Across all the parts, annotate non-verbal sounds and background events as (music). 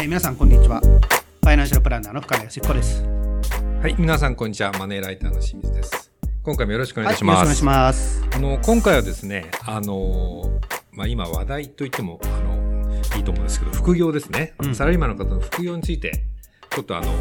ー皆さんこんにちは。ファイナンシャルプランナーの深谷康彦です。はい、皆さんこんにちは。マネーライターの清水です。今回もよろしくお願いしはい、よろます。しくお願いします。あの今回はですね、あのまあ今話題と言ってもあのいいと思うんですけど、副業ですね。うんサラリーマンの方の副業についてちょっとあの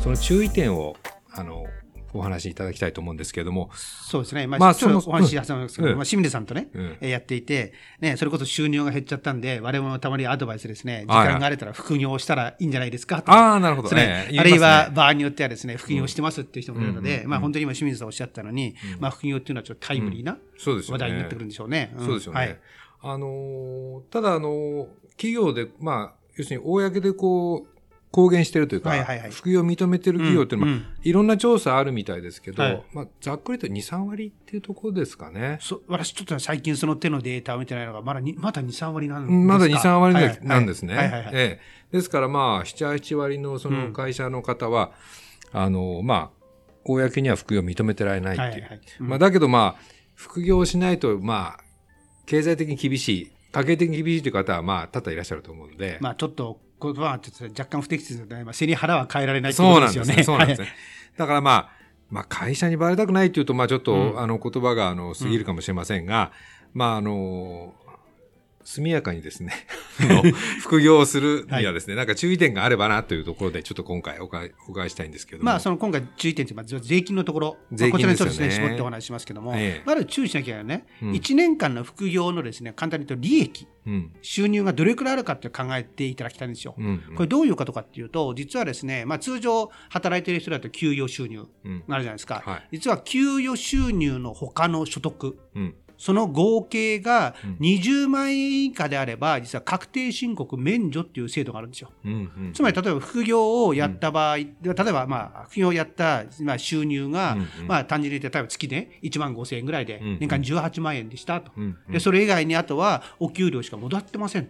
その注意点をあのお話しいただきたいと思うんですけれども、そうですね。まあ、まあちょっとそのお話し挟むんですけど、うん。まあ、清水さんとね、うん。えーやっていて、ね、それこそ収入が減っちゃったんで、我々もたまにアドバイスですね、時間があれたら副業をしたらいいんじゃないですかとああなるほど。ねええあるいは場合によってはですね、副業してますっていう人もいるので、うん。まあ本当に今清水さんおっしゃったのに、まあ副業っていうのはちょっとタイムリーなそうですよね。話題になってくるんでしょうね。ん。そうですよね。はい。あのーただあのー企業でまあ要するに公でこう公言してるというか、はいはいはい。副業を認めてる企業っていうのは、うん。うん。いろんな調査あるみたいですけど、はい。まあ、ざっくりと2、3割っていうところですかね。そ私ちょっと最近その手のデータを見てないのが、まだにまだ2、3割なんですか？まだ2、3割なんですね。はい。はいはい。ええ。ですからまあ、7、8割のその会社の方は、あの、まあ、公には副業を認めてられないっていう。はいはいはい。うん。まあ、だけどまあ、副業をしないと、まあ、経済的に厳しい、家計的に厳しいという方は、まあ、多々いらっしゃると思うので、まあちょっと言葉はちょっと若干不適切で。まあ背に腹は変えられないってそうなんですね。ことですよね。そうなんですね。だからまあ、まあ会社にバレたくないというと、まあちょっと、うんあの言葉があの過ぎるかもしれませんが、まああの、速やかにですね、(laughs) 副業をするにはですね、なんか注意点があればなというところで、ちょっと今回お伺いしたいんですけども。まあ、その今回注意点というのは税金のところ、税金まあこちらにちょっとですね、絞ってお話ししますけども、ええまず注意しなきゃいけないね、うん1年間の副業のですね、簡単に言うと利益、うん。収入がどれくらいあるかって考えていただきたいんですよ。うん。これどういうことかっていうと、実はですね、まあ、通常働いている人だと給与収入うん。があるじゃないですか。はい実は給与収入の他の所得、うん。その合計がうん20万円以下であれば、実は確定申告免除っていう制度があるんですよ。つまり例えば副業をやった場合、例えばまあ副業をやったまあ収入が、まあ単純に言って、例えば月で1万5千円ぐらいで年間18万円でしたと。うん。で、それ以外にあとはお給料しか戻ってませんっ。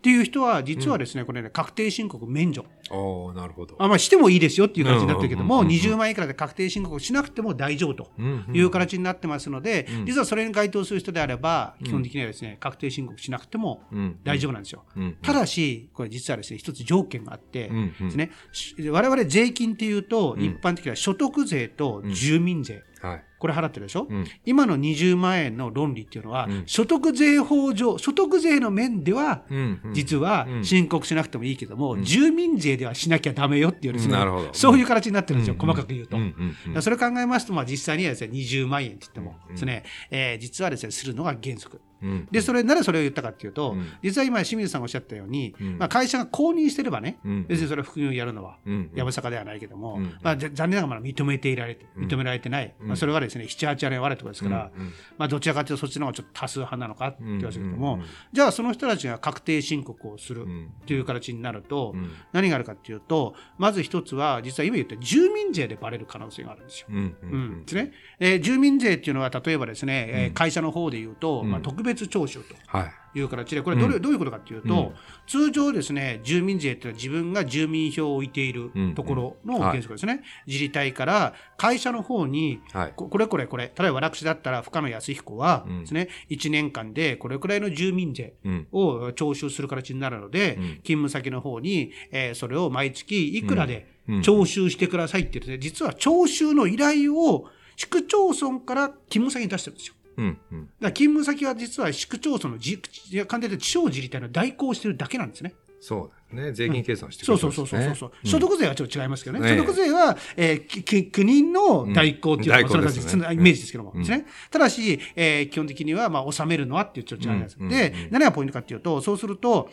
ていう人は、実はですね、これね、確定申告免除。おーなるほど。あまあしてもいいですよっていう形になってるけども、うんうんうんうん20万円以下で確定申告しなくても大丈夫と。うん。いう形になってますので、うん実はそれに該当する人であれば、基本的にはですね、確定申告しなくてもうん。大丈夫なんですよ。うん。ただし、これ実はですね、一つ条件があって、です。ね、し我々税金っていうと、うん一般的には所得税と住民税、はい。これ払ってるでしょ、うん。今の20万円の論理っていうのは、うん所得税法上、所得税の面では、うん。実はうん申告しなくてもいいけども、ん住民税ではしなきゃダメよっていうですね、なるほどそういう形になってるんですよ、うん細かく言うと。うん。それを考えますと、まあ、実際にはですね、20万円って言ってもうんですね、えー実はですね、するのが原則。うん。で、それ、なぜそれを言ったかっていうと、うん。実は今、清水さんがおっしゃったように、うん。まあ、会社が公認してればね、うん。別にそれは副業をやるのは、うん。やぶさかではないけども、うん。まあ、残念ながらまだ認めていられて、うん。認められてない、うん。まあ、それはですね、7、8割あるってことですから、まあ、どちらかというとそっちの方がちょっと多数派なのかって言われてるけども、じゃあその人たちが確定申告をするうん。という形になると、うん。何があるかっていうと、まず一つは、実は今言った住民税でバレる可能性があるんですよ。うん。ですね。えー住民税っていうのは、例えばですね、えーうん。会社の方で言うと、うん。まあ、特別徴収とはい。いう形で、これどれ、うんどういうことかっていうと、うん通常ですね、住民税っていうのは自分が住民票を置いているうんところの原則ですね。自治体から会社の方に、はい。ここれこれこれ、例えば私だったら深野康彦はうんですね、1年間でこれくらいの住民税うん。を徴収する形になるので、うん勤務先の方に、えーそれを毎月いくらでうん徴収してくださいって言って、実は徴収の依頼を市区町村から勤務先に出してるんですよ。うん。うん。だから勤務先は実は市区町村の自、いや簡単に言うと地方自治体の代行をしてるだけなんですね。そうですね。税金計算してくそうれてますねそうそうそうそう、うん所得税はちょっと違いますけどね。ええ所得税は、えー国の代行っていうのが、うんそれが代行ですねイメージですけども、うんですね。ただし、えー基本的には、まあ、納めるのはっていうちょっと違います。うんで、うん何がポイントかっていうと、そうすると、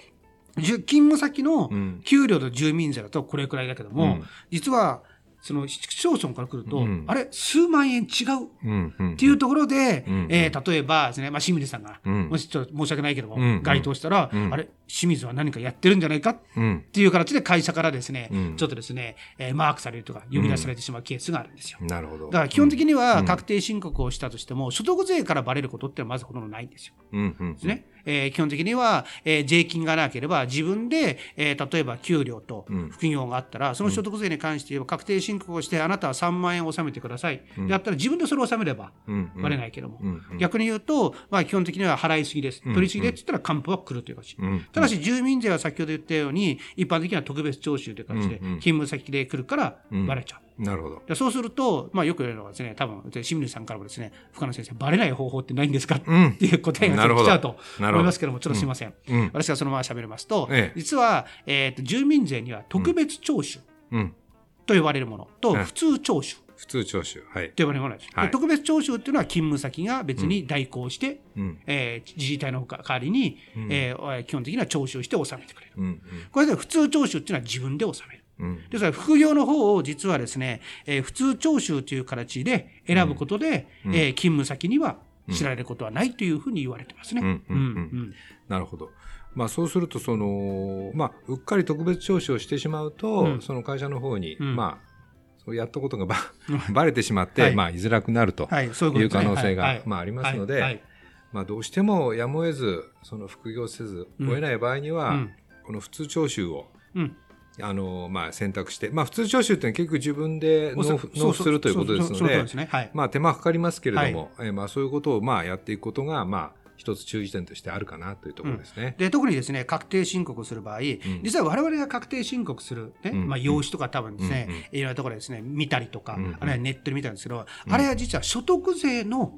じゅ勤務先のうん給料と住民税だとこれくらいだけども、うん実は、その市区町村から来ると、うんあれ、数万円違う。っていうところで、うんえー例えばですね、まあ、清水さんが、うんもしちょっと申し訳ないけども、うん該当したら、うんあれ、清水は何かやってるんじゃないか？っうん。ていう形で会社からですね、うんちょっとですね、えーマークされるとか呼び出されてしまうケースがあるんですよ。なるほど。だから基本的にはうん確定申告をしたとしても、所得税からバレることってまずほとんどないんですよ。うん。うん。ですね。えー基本的には、えー税金がなければ自分で、えー例えば給料とうん。副業があったら、その所得税に関して言えば確定申告をしてあなたは3万円を納めてください、であったら自分でそれを納めればうん。うん。バレないけども、うん。うん。逆に言うと、まあ、基本的には払いすぎです、うん。取りすぎでって言ったら還付は来るという形、うん。ただし住民税は先ほど言ったように一般的には特別徴収という形でうん。うん。勤務先で来るからうん。バレちゃう。なるほど。でそうすると、まあ、よく言われるのはですね、多分清水さんからもですね、深野先生、バレない方法ってないんですか、うんっていう答えが来ちゃうと思いますけども、ちょっとすみません。うん。私がそのまま喋りますと、ええ実は、えーと住民税には特別徴収うん。と呼ばれるものと、うん普通徴収普通徴収。はい。と呼ばれるものです。ではい特別徴収っていうのは勤務先が別に代行して、うん。えー自治体の代わりに、うんえー基本的には徴収して納めてくれる。うん。これで普通徴収っていうのは自分で納める。うん。ですから副業の方を実はですね、えー普通徴収という形で選ぶことで、うん。えー勤務先には知られることはないというふうに言われてますね。なるほど。まあそうすると、その、まあ、うっかり特別徴収をしてしまうと、うん。その会社の方に、うん。まあ、やったことがば (laughs) バレてしまって、はい。まあ、居づらくなるとはい、そう可能性が、はいまあ、ありますので、まあ、どうしてもやむを得ず、その副業せず、うん。を得ない場合には、うん。この普通徴収を、うんあの、まあ、選択して、まあ、普通徴収って結局自分で納付するということですのでね。はい。まあ、手間かかりますけれども、えーまあ、そういうことを、まあ、やっていくことが、まあ、一つ注意点としてあるかなというところですね。で特にですね確定申告をする場合、実は我々が確定申告する、ねうん。まあ、用紙とか多分ですね、うんうんいろんなところでですね見たりとか、うんうん。あるいはネットで見たんですけど、あれは実は所得税の、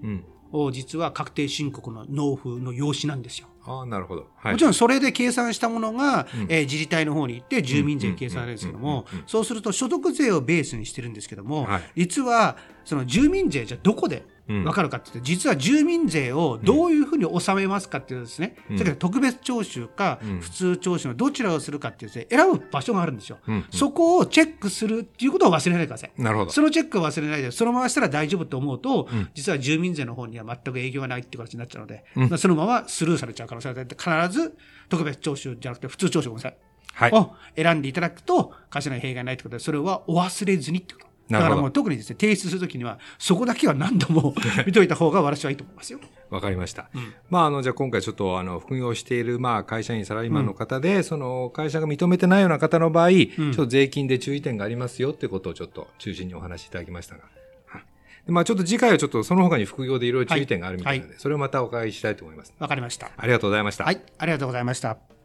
実は確定申告の納付の用紙なんですよ。ああ、なるほど。はい。もちろんそれで計算したものが、うんえー自治体の方に行って住民税計算されるんですけどもそうすると所得税をベースにしてるんですけども、はい実はその住民税じゃどこでうん分かるかっていうと、実は住民税をどういうふうに納めますかっていうですね、うんそれから特別徴収かうん普通徴収のどちらをするかっていうですね選ぶ場所があるんですよ、うんうんそこをチェックするっていうことを忘れないでください。なるほど。そのチェックを忘れないで、そのまましたら大丈夫と思うと、うん実は住民税の方には全く営業がないっていう形になっちゃうので、うんまあそのままスルーされちゃう可能性があって、必ず特別徴収じゃなくて普通徴収ごめんなさい。はい。を選んでいただくと、会社の弊害ないということで、それはお忘れずにってこと。だからもう特にですね、提出するときには、そこだけは何度も (laughs) 見といた方が私はいいと思いますよ。わかりました。うんまあ、あの、じゃあ今回ちょっと、あの、副業している、まあ、会社員、サラリーマンの方で、その、会社が認めてないような方の場合、ちょっと税金で注意点がありますよってことをちょっと中心にお話しいただきましたが。はいでまあ、ちょっと次回はちょっとその他に副業でいろいろ注意点があるみたいなので、はいそれをまたお伺いしたいと思います。わかりました。ありがとうございました。はい、ありがとうございました。